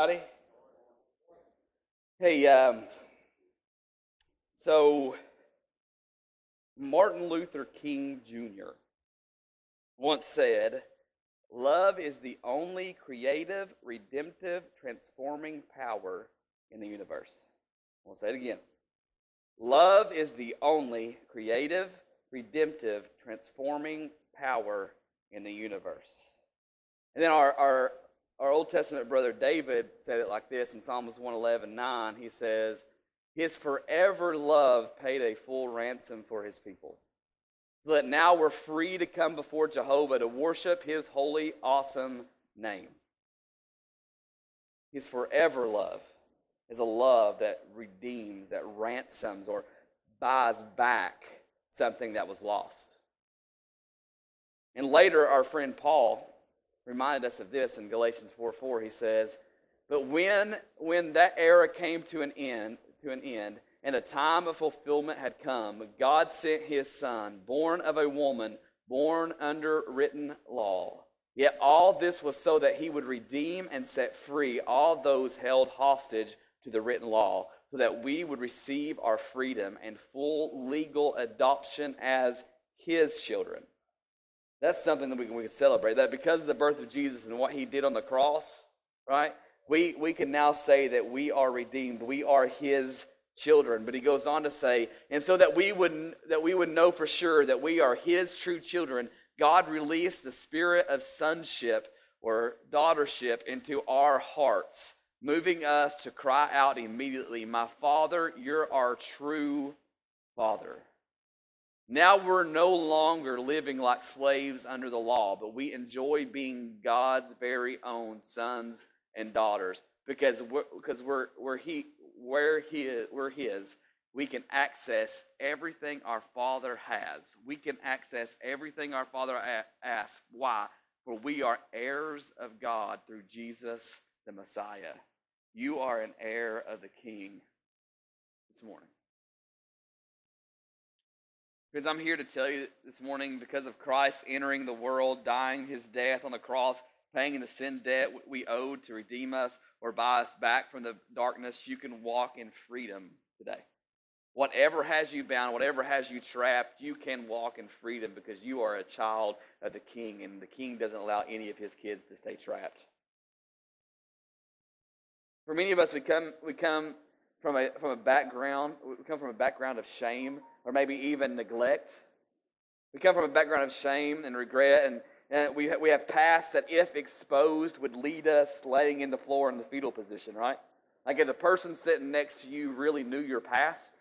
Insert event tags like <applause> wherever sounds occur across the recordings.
Howdy. Hey, um, so Martin Luther King Jr. once said, Love is the only creative, redemptive, transforming power in the universe. We'll say it again. Love is the only creative, redemptive, transforming power in the universe. And then our, our, our Old Testament brother David said it like this in Psalms 111 9. He says, His forever love paid a full ransom for his people. So that now we're free to come before Jehovah to worship his holy, awesome name. His forever love is a love that redeems, that ransoms, or buys back something that was lost. And later, our friend Paul reminded us of this in Galatians 4 4. He says, But when, when that era came to an end, to an end, and the time of fulfillment had come, God sent his son, born of a woman, born under written law. Yet all this was so that he would redeem and set free all those held hostage to the written law, so that we would receive our freedom and full legal adoption as his children. That's something that we can, we can celebrate. That because of the birth of Jesus and what he did on the cross, right, we, we can now say that we are redeemed. We are his children. But he goes on to say, and so that we would, that we would know for sure that we are his true children, God released the spirit of sonship or daughtership into our hearts, moving us to cry out immediately, My Father, you're our true Father. Now we're no longer living like slaves under the law, but we enjoy being God's very own sons and daughters because we're, because we're, we're he, where he we're His. We can access everything our Father has. We can access everything our Father asks. Why? For we are heirs of God through Jesus the Messiah. You are an heir of the King this morning. Because I'm here to tell you this morning, because of Christ entering the world, dying his death on the cross, paying the sin debt we owed to redeem us or buy us back from the darkness, you can walk in freedom today. Whatever has you bound, whatever has you trapped, you can walk in freedom because you are a child of the king, and the king doesn't allow any of his kids to stay trapped. For many of us, we come, we come from a, from a background, we come from a background of shame or maybe even neglect. We come from a background of shame and regret, and, and we, we have past that, if exposed, would lead us laying in the floor in the fetal position, right? Like if the person sitting next to you really knew your past,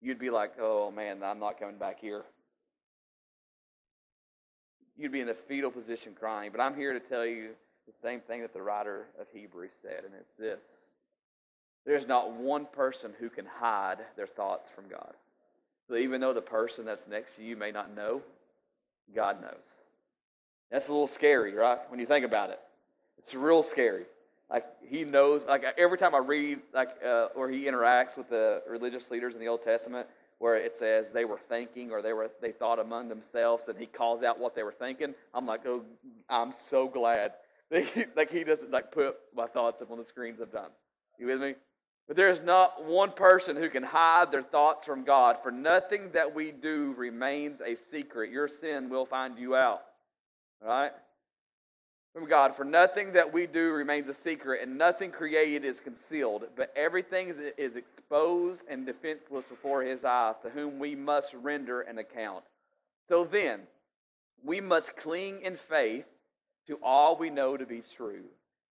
you'd be like, oh man, I'm not coming back here. You'd be in the fetal position crying. But I'm here to tell you the same thing that the writer of Hebrews said, and it's this there's not one person who can hide their thoughts from God. So even though the person that's next to you may not know, God knows. That's a little scary, right? When you think about it, it's real scary. Like he knows. Like every time I read, like uh, where he interacts with the religious leaders in the Old Testament, where it says they were thinking or they were they thought among themselves, and he calls out what they were thinking. I'm like, oh, I'm so glad. <laughs> like he doesn't like put my thoughts up on the screens. I'm sometimes. You with me? But there is not one person who can hide their thoughts from God, for nothing that we do remains a secret. Your sin will find you out. Right? From God, for nothing that we do remains a secret, and nothing created is concealed, but everything is exposed and defenseless before His eyes, to whom we must render an account. So then, we must cling in faith to all we know to be true,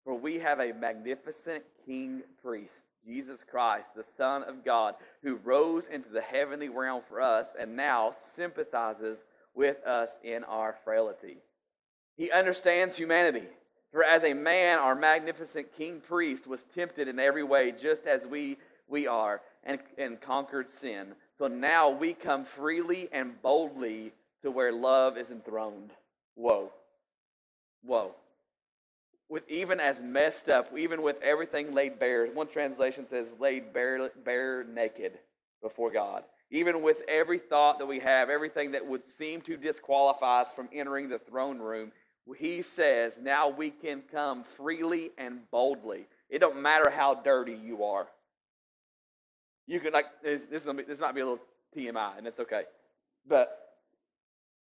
for we have a magnificent King priest Jesus Christ, the Son of God, who rose into the heavenly realm for us and now sympathizes with us in our frailty. He understands humanity. For as a man, our magnificent king priest was tempted in every way, just as we, we are, and, and conquered sin. So now we come freely and boldly to where love is enthroned. Whoa. Whoa with even as messed up, even with everything laid bare. One translation says laid bare, bare naked before God. Even with every thought that we have, everything that would seem to disqualify us from entering the throne room, he says, now we can come freely and boldly. It don't matter how dirty you are. You can like this. This, might be a little TMI, and it's okay. But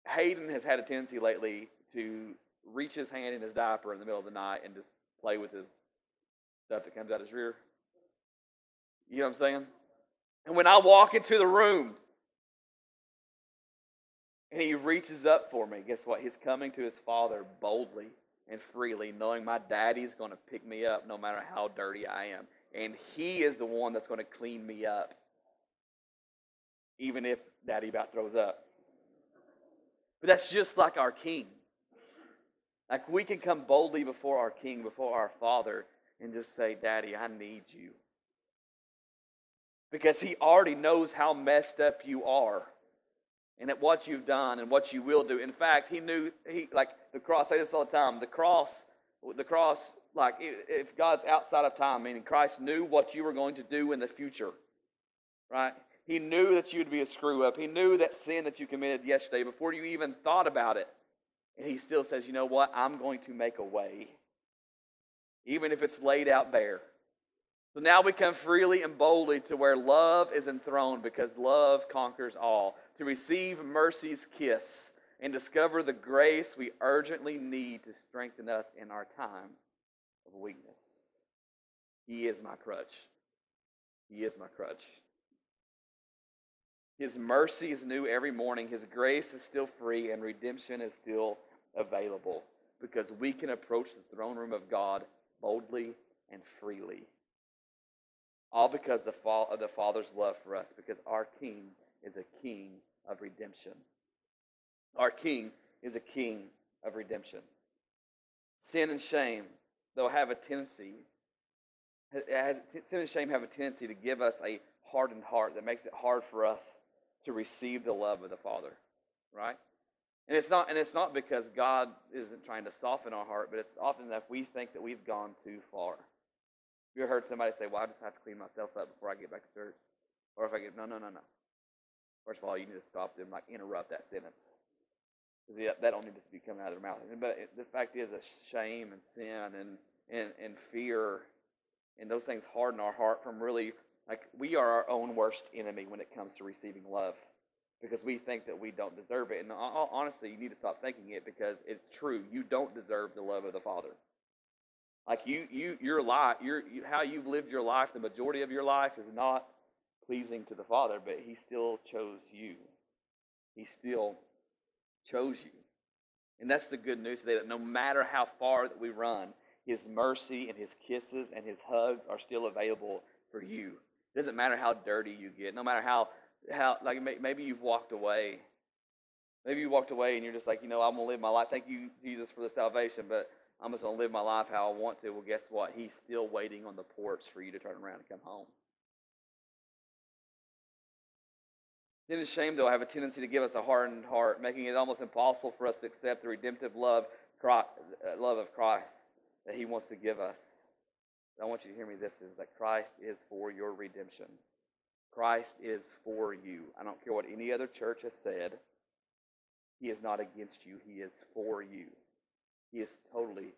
Hayden has had a tendency lately to reach his hand in his diaper in the middle of the night and just play with his stuff that comes out his rear. You know what I'm saying? And when I walk into the room and he reaches up for me, guess what? He's coming to his father boldly and freely, knowing my daddy's going to pick me up no matter how dirty I am. And he is the one that's going to clean me up, even if daddy about throws up. But that's just like our king. Like we can come boldly before our king, before our father, and just say, Daddy, I need you. Because he already knows how messed up you are and at what you've done and what you will do. In fact, he knew he like the cross. I say this all the time. The cross, the cross, like if God's outside of time, meaning Christ knew what you were going to do in the future, right? He knew that you'd be a screw up. He knew that sin that you committed yesterday before you even thought about it. And he still says, you know what? I'm going to make a way, even if it's laid out bare. So now we come freely and boldly to where love is enthroned because love conquers all to receive mercy's kiss and discover the grace we urgently need to strengthen us in our time of weakness. He is my crutch. He is my crutch. His mercy is new every morning. His grace is still free, and redemption is still available because we can approach the throne room of God boldly and freely. All because of the Father's love for us, because our King is a King of redemption. Our King is a King of redemption. Sin and shame, though, have a tendency, has, sin and shame have a tendency to give us a hardened heart that makes it hard for us to receive the love of the Father, right? And it's not, and it's not because God isn't trying to soften our heart, but it's often that we think that we've gone too far. You heard somebody say, "Well, I just have to clean myself up before I get back to church," or if I get no, no, no, no. First of all, you need to stop them, like interrupt that sentence. That don't need to be coming out of their mouth. But the fact is, that shame and sin and, and, and fear and those things harden our heart from really, like, we are our own worst enemy when it comes to receiving love because we think that we don't deserve it. And honestly, you need to stop thinking it because it's true. You don't deserve the love of the Father. Like you, you, your life, your, you, how you've lived your life, the majority of your life is not pleasing to the Father, but He still chose you. He still chose you. And that's the good news today that no matter how far that we run, His mercy and His kisses and His hugs are still available for you. It doesn't matter how dirty you get, no matter how, how like maybe you've walked away. Maybe you walked away and you're just like, you know, I'm going to live my life. Thank you, Jesus, for the salvation, but I'm just going to live my life how I want to. Well, guess what? He's still waiting on the porch for you to turn around and come home. Sin and shame, though, I have a tendency to give us a hardened heart, making it almost impossible for us to accept the redemptive love, uh, love of Christ that He wants to give us. I want you to hear me this is that Christ is for your redemption. Christ is for you. I don't care what any other church has said. He is not against you. He is for you. He is totally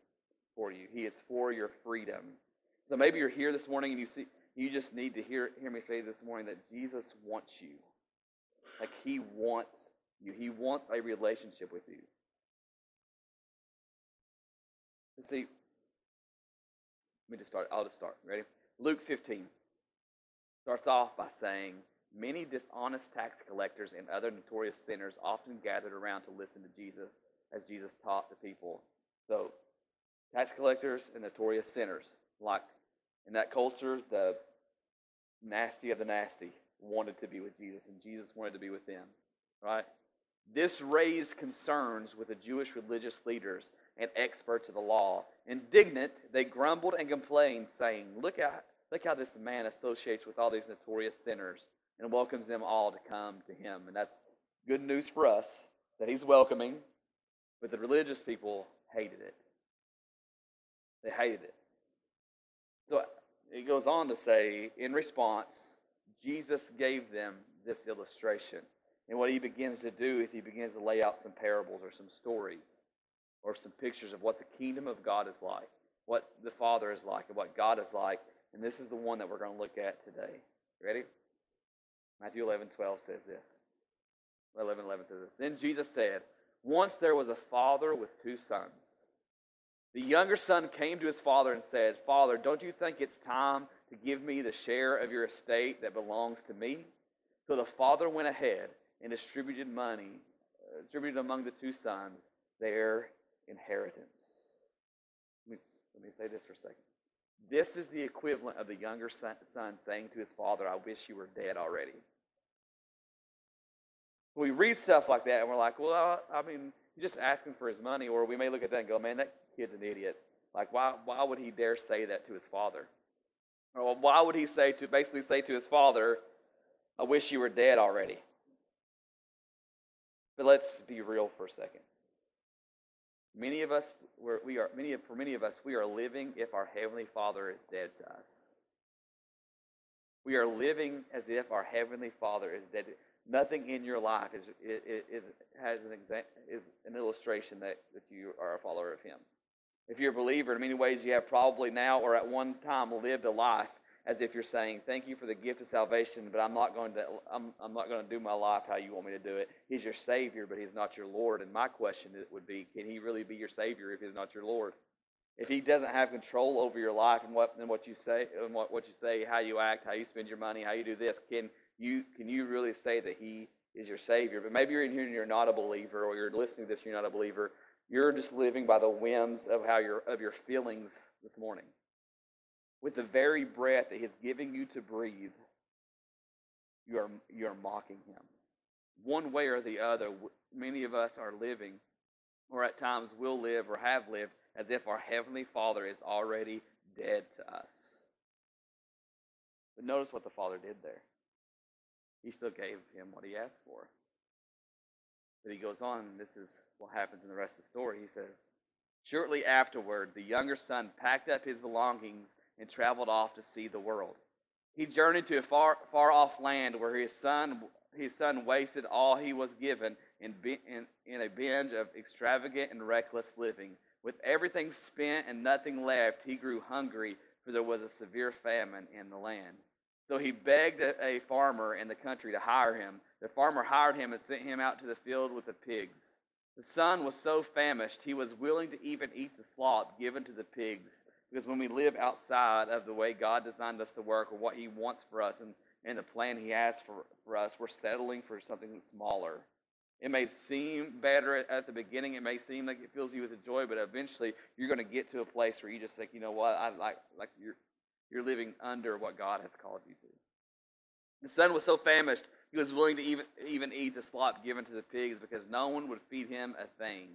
for you. He is for your freedom. So maybe you're here this morning and you see you just need to hear hear me say this morning that Jesus wants you. Like he wants you. He wants a relationship with you. See. Let me just start. I'll just start. Ready? Luke 15 starts off by saying, Many dishonest tax collectors and other notorious sinners often gathered around to listen to Jesus as Jesus taught the people. So, tax collectors and notorious sinners. Like in that culture, the nasty of the nasty wanted to be with Jesus, and Jesus wanted to be with them. Right? This raised concerns with the Jewish religious leaders and experts of the law. Indignant, they grumbled and complained, saying, Look at look how this man associates with all these notorious sinners and welcomes them all to come to him. And that's good news for us that he's welcoming, but the religious people hated it. They hated it. So it goes on to say, in response, Jesus gave them this illustration. And what he begins to do is he begins to lay out some parables or some stories or some pictures of what the kingdom of God is like. what the Father is like and what God is like. And this is the one that we're going to look at today. Ready? Matthew 11, 12 says this. 11, 11 says this. Then Jesus said, Once there was a father with two sons. The younger son came to his father and said, Father, don't you think it's time to give me the share of your estate that belongs to me? So the father went ahead and distributed money, uh, distributed among the two sons their inheritance. Let me, let me say this for a second. This is the equivalent of the younger son, son saying to his father, I wish you were dead already. We read stuff like that and we're like, well, I mean, you're just asking for his money. Or we may look at that and go, man, that kid's an idiot. Like, why, why would he dare say that to his father? Or why would he say to basically say to his father, I wish you were dead already? But let's be real for a second. Many of us, we're, we are, many, for many of us, we are living if our Heavenly Father is dead to us. We are living as if our Heavenly Father is dead. Nothing in your life is, is, has an exa- is an illustration that, that you are a follower of Him. If you're a believer, in many ways, you have probably now or at one time lived a life as if you're saying, "Thank you for the gift of salvation, but I'm not going to I'm, I'm not going to do my life how you want me to do it." He's your Savior, but He's not your Lord. And my question would be, can He really be your Savior if He's not your Lord? If He doesn't have control over your life and what and what you say and what, what you say, how you act, how you spend your money, how you do this, can you can you really say that He is your Savior? But maybe you're in here and you're not a believer, or you're listening to this, and you're not a believer. You're just living by the whims of how your of your feelings this morning with the very breath that He's giving you to breathe, you are, you are mocking Him. One way or the other, many of us are living, or at times will live or have lived, as if our Heavenly Father is already dead to us. But notice what the Father did there. He still gave him what he asked for. But he goes on, this is what happens in the rest of the story. He says, Shortly afterward, the younger son packed up his belongings and traveled off to see the world. He journeyed to a far, far off land where his son, his son wasted all he was given in, in, in a binge of extravagant and reckless living. With everything spent and nothing left, he grew hungry, for there was a severe famine in the land. So he begged a, a farmer in the country to hire him. The farmer hired him and sent him out to the field with the pigs. The son was so famished, he was willing to even eat the slop given to the pigs. Because when we live outside of the way God designed us to work or what He wants for us and, and the plan He has for, for us, we're settling for something smaller. It may seem better at, the beginning. It may seem like it fills you with joy, but eventually you're going to get to a place where you just think, you know what, I like like you're you're living under what God has called you to. The son was so famished he was willing to even even eat the slop given to the pigs because no one would feed him a thing.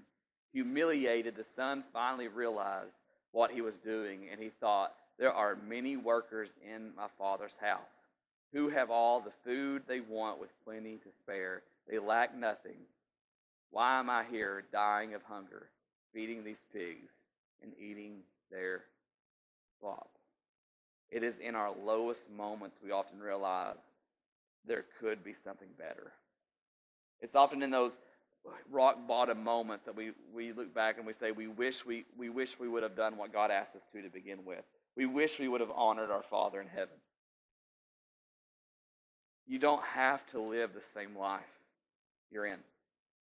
Humiliated, the son finally realized what he was doing, and he thought, There are many workers in my father's house who have all the food they want with plenty to spare. They lack nothing. Why am I here dying of hunger, feeding these pigs and eating their slop? It is in our lowest moments we often realize there could be something better. It's often in those rock bottom moments that we, we look back and we say we wish we, we wish we would have done what God asked us to to begin with. We wish we would have honored our Father in heaven. You don't have to live the same life you're in.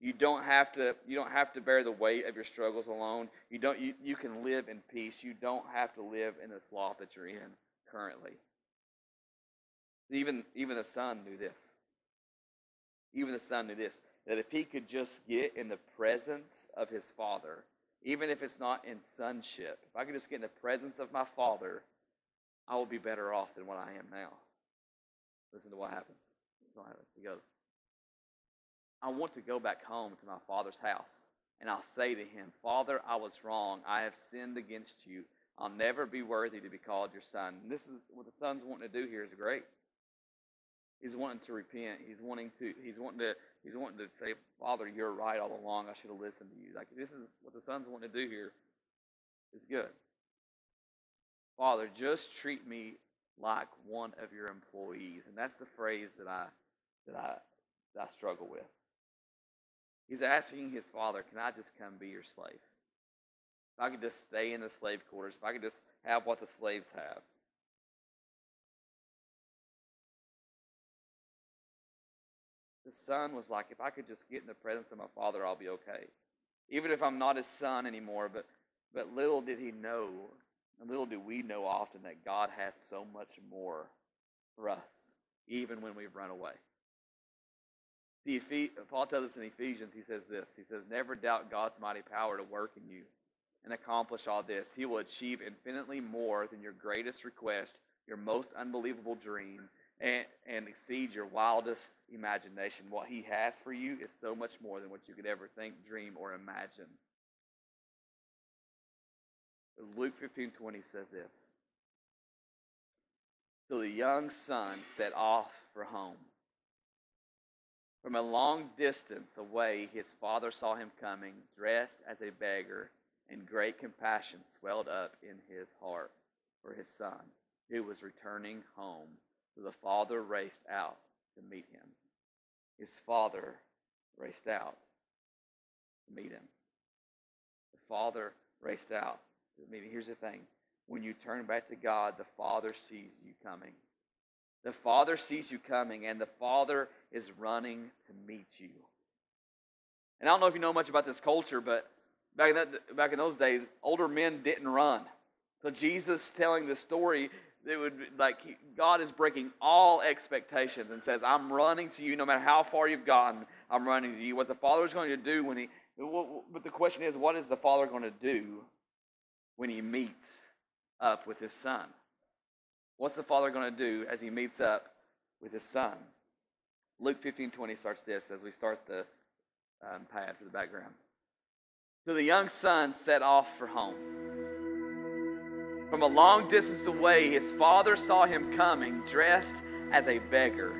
You don't have to you don't have to bear the weight of your struggles alone. You don't you, you can live in peace. You don't have to live in the sloth that you're in currently. Even even the son knew this. Even the son knew this that if he could just get in the presence of his father, even if it's not in sonship, if I could just get in the presence of my father, I will be better off than what I am now. Listen to what happens. What happens. He goes, I want to go back home to my father's house. And I'll say to him, Father, I was wrong. I have sinned against you. I'll never be worthy to be called your son. And this is what the son's wanting to do here is great. He's wanting to repent. He's wanting to. He's wanting to. He's wanting to say, Father, you're right all along. I should have listened to you. Like this is what the son's wanting to do here. Is good. Father, just treat me like one of your employees, and that's the phrase that I that I that I struggle with. He's asking his father, "Can I just come be your slave? If I could just stay in the slave quarters, if I could just have what the slaves have. Son was like, if I could just get in the presence of my father, I'll be okay. Even if I'm not his son anymore, but but little did he know, and little do we know often that God has so much more for us, even when we've run away. The Paul tells us in Ephesians, he says this. He says, Never doubt God's mighty power to work in you and accomplish all this. He will achieve infinitely more than your greatest request, your most unbelievable dream, and, and exceed your wildest imagination. What he has for you is so much more than what you could ever think, dream, or imagine. Luke 15:20 says this. So the young son set off for home. From a long distance away, his father saw him coming, dressed as a beggar, and great compassion swelled up in his heart for his son, who was returning home. So the father raced out to meet him. His father raced out to meet him. The father raced out to meet him. Here's the thing when you turn back to God, the Father sees you coming. The Father sees you coming, and the Father is running to meet you. And I don't know if you know much about this culture, but back in, that, back in those days, older men didn't run. So Jesus telling the story, it would be like God is breaking all expectations and says, "I'm running to you, no matter how far you've gotten. I'm running to you." What the Father is going to do when he, but the question is, what is the Father going to do when he meets up with his Son? What's the Father going to do as he meets up with his Son? Luke 15 20 starts this as we start the um, pad for the background. So the young son set off for home. From a long distance away, his father saw him coming, dressed as a beggar,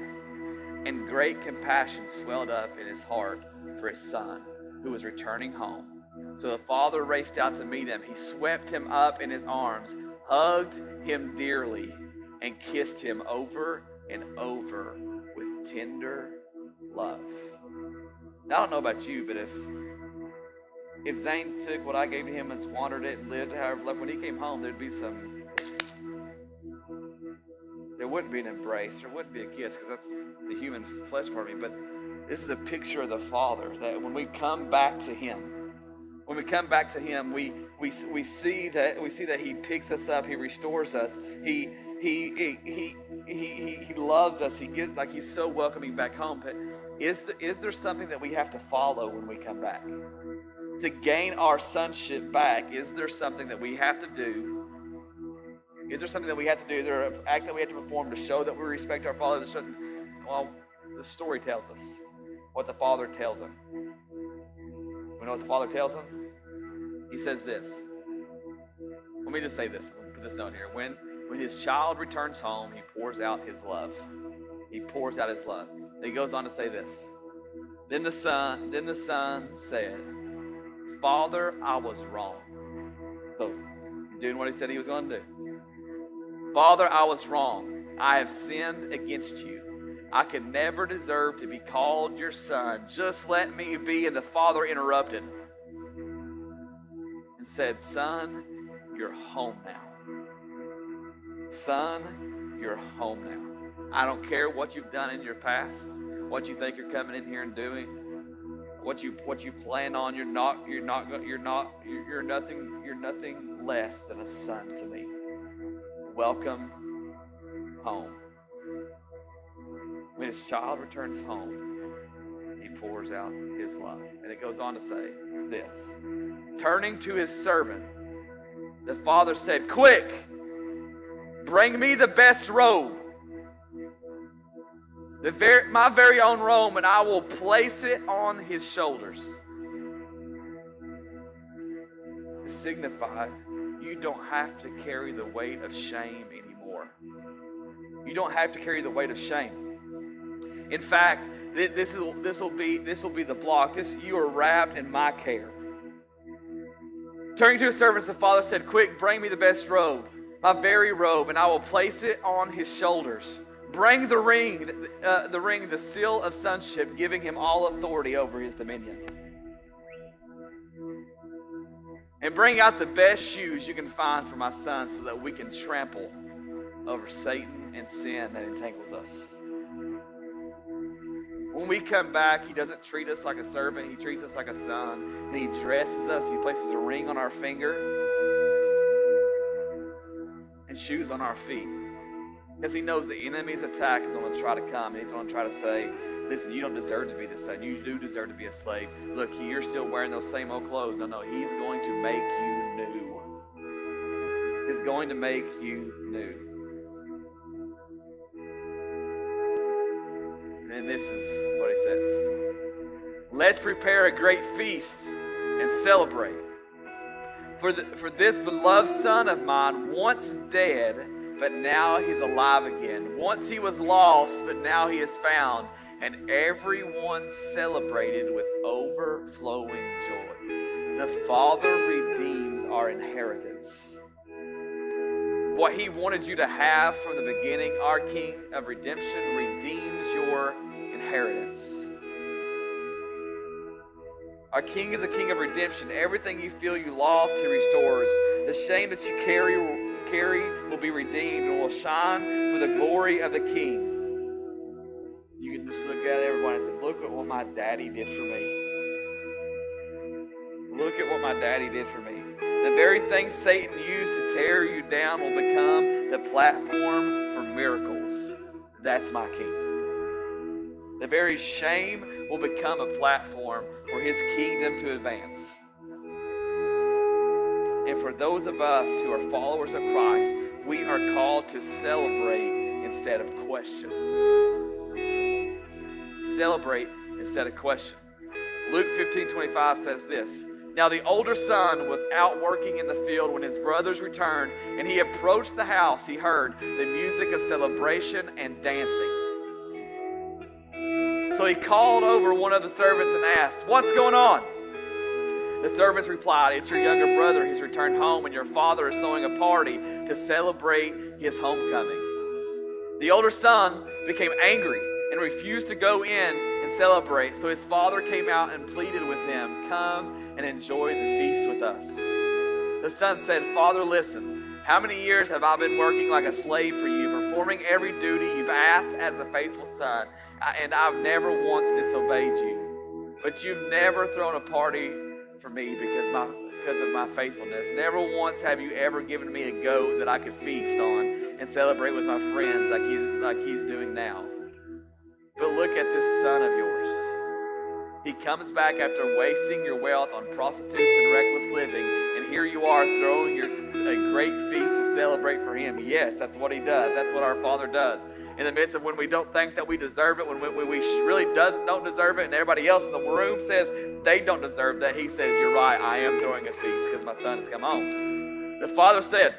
and great compassion swelled up in his heart for his son, who was returning home. So the father raced out to meet him. He swept him up in his arms, hugged him dearly, and kissed him over and over with tender love. Now, I don't know about you, but if if Zane took what I gave to him and squandered it and lived however when he came home, there'd be some. There wouldn't be an embrace. There wouldn't be a kiss because that's the human flesh part of me. But this is a picture of the Father that when we come back to Him, when we come back to Him, we we we see that we see that He picks us up, He restores us, He he, he, he, he, he loves us. He gets like he's so welcoming back home. But is, the, is there something that we have to follow when we come back? To gain our sonship back, is there something that we have to do? Is there something that we have to do? Is there an act that we have to perform to show that we respect our Father? Well, the story tells us what the Father tells him. We know what the Father tells him? He says this. Let me just say this. Put this note here. When when his child returns home, he pours out his love. He pours out his love. he goes on to say this. Then the son, then the son said, Father, I was wrong. So he's doing what he said he was going to do. Father, I was wrong. I have sinned against you. I can never deserve to be called your son. Just let me be. And the father interrupted and said, Son, you're home now. Son, you're home now. I don't care what you've done in your past, what you think you're coming in here and doing, what you what you plan on. You're not. You're not. You're not. You're, you're nothing. You're nothing less than a son to me. Welcome home. When his child returns home, he pours out his love. And it goes on to say this Turning to his servant, the father said, Quick, Bring me the best robe, very, my very own robe, and I will place it on his shoulders. To signify you don't have to carry the weight of shame anymore. You don't have to carry the weight of shame. In fact, this will this will be this will be the block. This you are wrapped in my care. Turning to his servants, the father said, Quick, bring me the best robe my very robe, and I will place it on his shoulders. Bring the ring, uh, the ring, the seal of sonship, giving him all authority over his dominion. And bring out the best shoes you can find for my son so that we can trample over Satan and sin that entangles us. When we come back, He doesn't treat us like a servant, He treats us like a son. And He dresses us, He places a ring on our finger and shoes on our feet. Because He knows the enemy's attack is going to try to come, and He's going to try to say, Listen, you don't deserve to be the son. You do deserve to be a slave. Look, you're still wearing those same old clothes. No, no, He's going to make you new. He's going to make you new. And this is what he says Let's prepare a great feast and celebrate. For, the, for this beloved son of mine, once dead, but now he's alive again. Once he was lost, but now he is found. And everyone celebrated with overflowing joy. The Father redeems our inheritance. What he wanted you to have from the beginning, our King of redemption redeems your inheritance. Our King is a King of redemption. Everything you feel you lost, He restores. The shame that you carry, will be redeemed and will shine for the glory of the King. You can just look at everyone and say, Look at what my daddy did for me. Look at what my daddy did for me. The very thing Satan used to tear you down will become the platform for miracles. That's my King. The very shame will become a platform for his kingdom to advance. And for those of us who are followers of Christ, we are called to celebrate instead of question. Celebrate instead of question. Luke 15 25 says this. Now the older son was out working in the field when his brothers returned, and he approached the house. He heard the music of celebration and dancing. So he called over one of the servants and asked, What's going on? The servants replied, It's your younger brother. He's returned home, and your father is throwing a party to celebrate his homecoming. The older son became angry and refused to go in and celebrate. So his father came out and pleaded with him, Come and enjoy the feast with us. The son said, Father, listen. How many years have I been working like a slave for you, performing every duty you've asked as a faithful son? and I've never once disobeyed you. But you've never thrown a party for me because my because of my faithfulness. Never once have you ever given me a goat that I could feast on and celebrate with my friends like he's like he's doing now. But look at this son of yours. He comes back after wasting your wealth on prostitutes and reckless living, and here you are throwing your, a great feast to celebrate for him. Yes, that's what he does. That's what our Father does in the midst of when we don't think that we deserve it, when we, when we really does, don't deserve it, and everybody else in the room says they don't deserve that, he says, You're right, I am throwing a feast because my son has come home. The father said,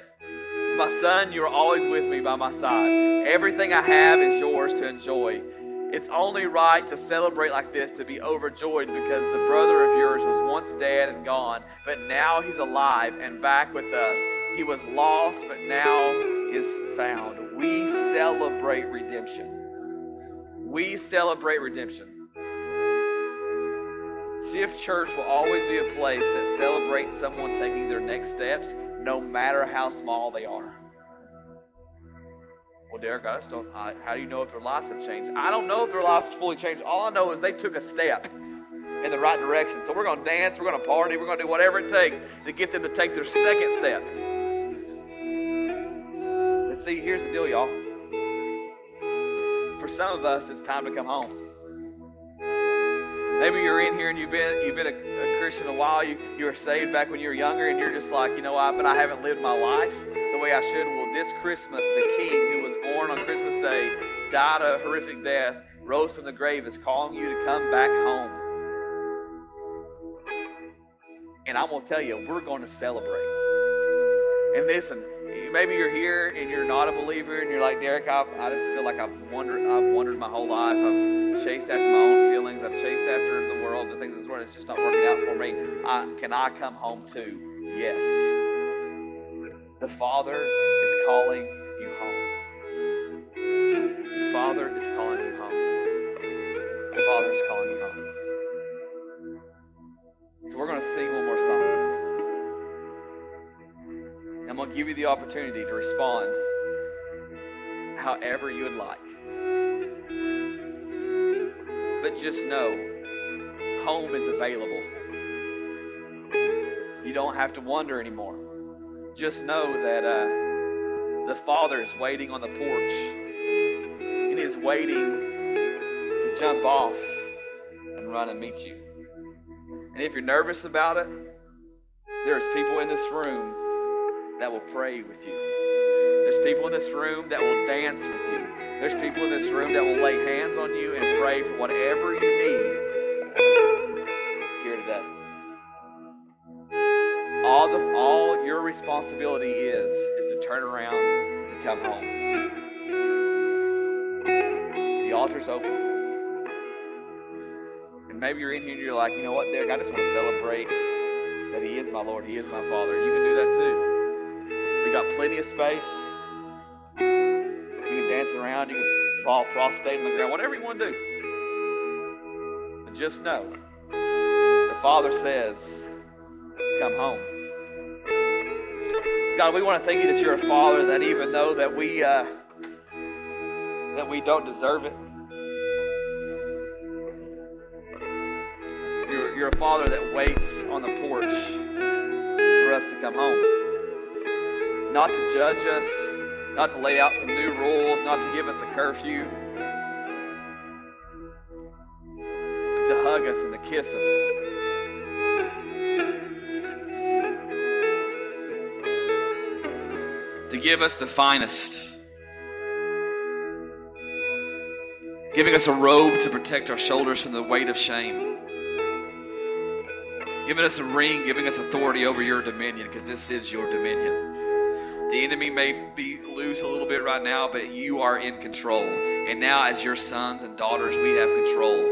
My son, you are always with me by my side. Everything I have is yours to enjoy. It's only right to celebrate like this, to be overjoyed because the brother of yours was once dead and gone, but now he's alive and back with us. He was lost, but now is found we celebrate redemption. We celebrate redemption. Shift Church will always be a place that celebrates someone taking their next steps, no matter how small they are. Well, Derek, I just don't. I, how do you know if their lives have changed? I don't know if their lives have fully changed. All I know is they took a step in the right direction. So we're going to dance, we're going to party, we're going to do whatever it takes to get them to take their second step see, here's the deal, y'all. For some of us, it's time to come home. Maybe you're in here and you've been you've been a, a Christian a while. You you were saved back when you were younger, and you're just like, you know what? But I haven't lived my life the way I should. Well, this Christmas, the King who was born on Christmas Day, died a horrific death, rose from the grave, is calling you to come back home. And I'm gonna tell you, we're going to celebrate. And listen, maybe you're here and you're not a believer and you're like Derek, I've, I just feel like I've wandered, I've wandered my whole life. I've chased after my own feelings. I've chased after the world, the things of this world. It's just not working out for me. I, can I come home too? Yes. The Father is calling give you the opportunity to respond however you would like. But just know, home is available. You don't have to wonder anymore. Just know that uh, the Father is waiting on the porch and is waiting to jump off and run and meet you. And if you're nervous about it, there's people in this room that will pray with you. There's people in this room that will dance with you. There's people in this room that will lay hands on you and pray for whatever you need here today. All the all your responsibility is is to turn around and come home. The altar's open. And maybe you're in here and you're like, you know what, Derek, I just want to celebrate that He is my Lord, He is my Father. You can do that too. Got plenty of space. You can dance around, you can fall prostrate on the ground, whatever you want to do. But just know, the Father says, come home. God, we want to thank you that you're a Father that even though that we uh, that we don't deserve it, you're, you're a Father that waits on the porch for us to come home. Not to judge us, not to lay out some new rules, not to give us a curfew, but to hug us and to kiss us. To give us the finest. Giving us a robe to protect our shoulders from the weight of shame. Giving us a ring, giving us authority over your dominion, because this is your dominion. The enemy may be loose a little bit right now, but you are in control. And now, as your sons and daughters, we have control.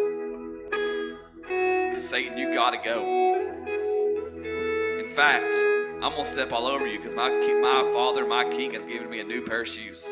Because Satan, you got to go. In fact, I'm going to step all over you because my, my father, my king, has given me a new pair of shoes.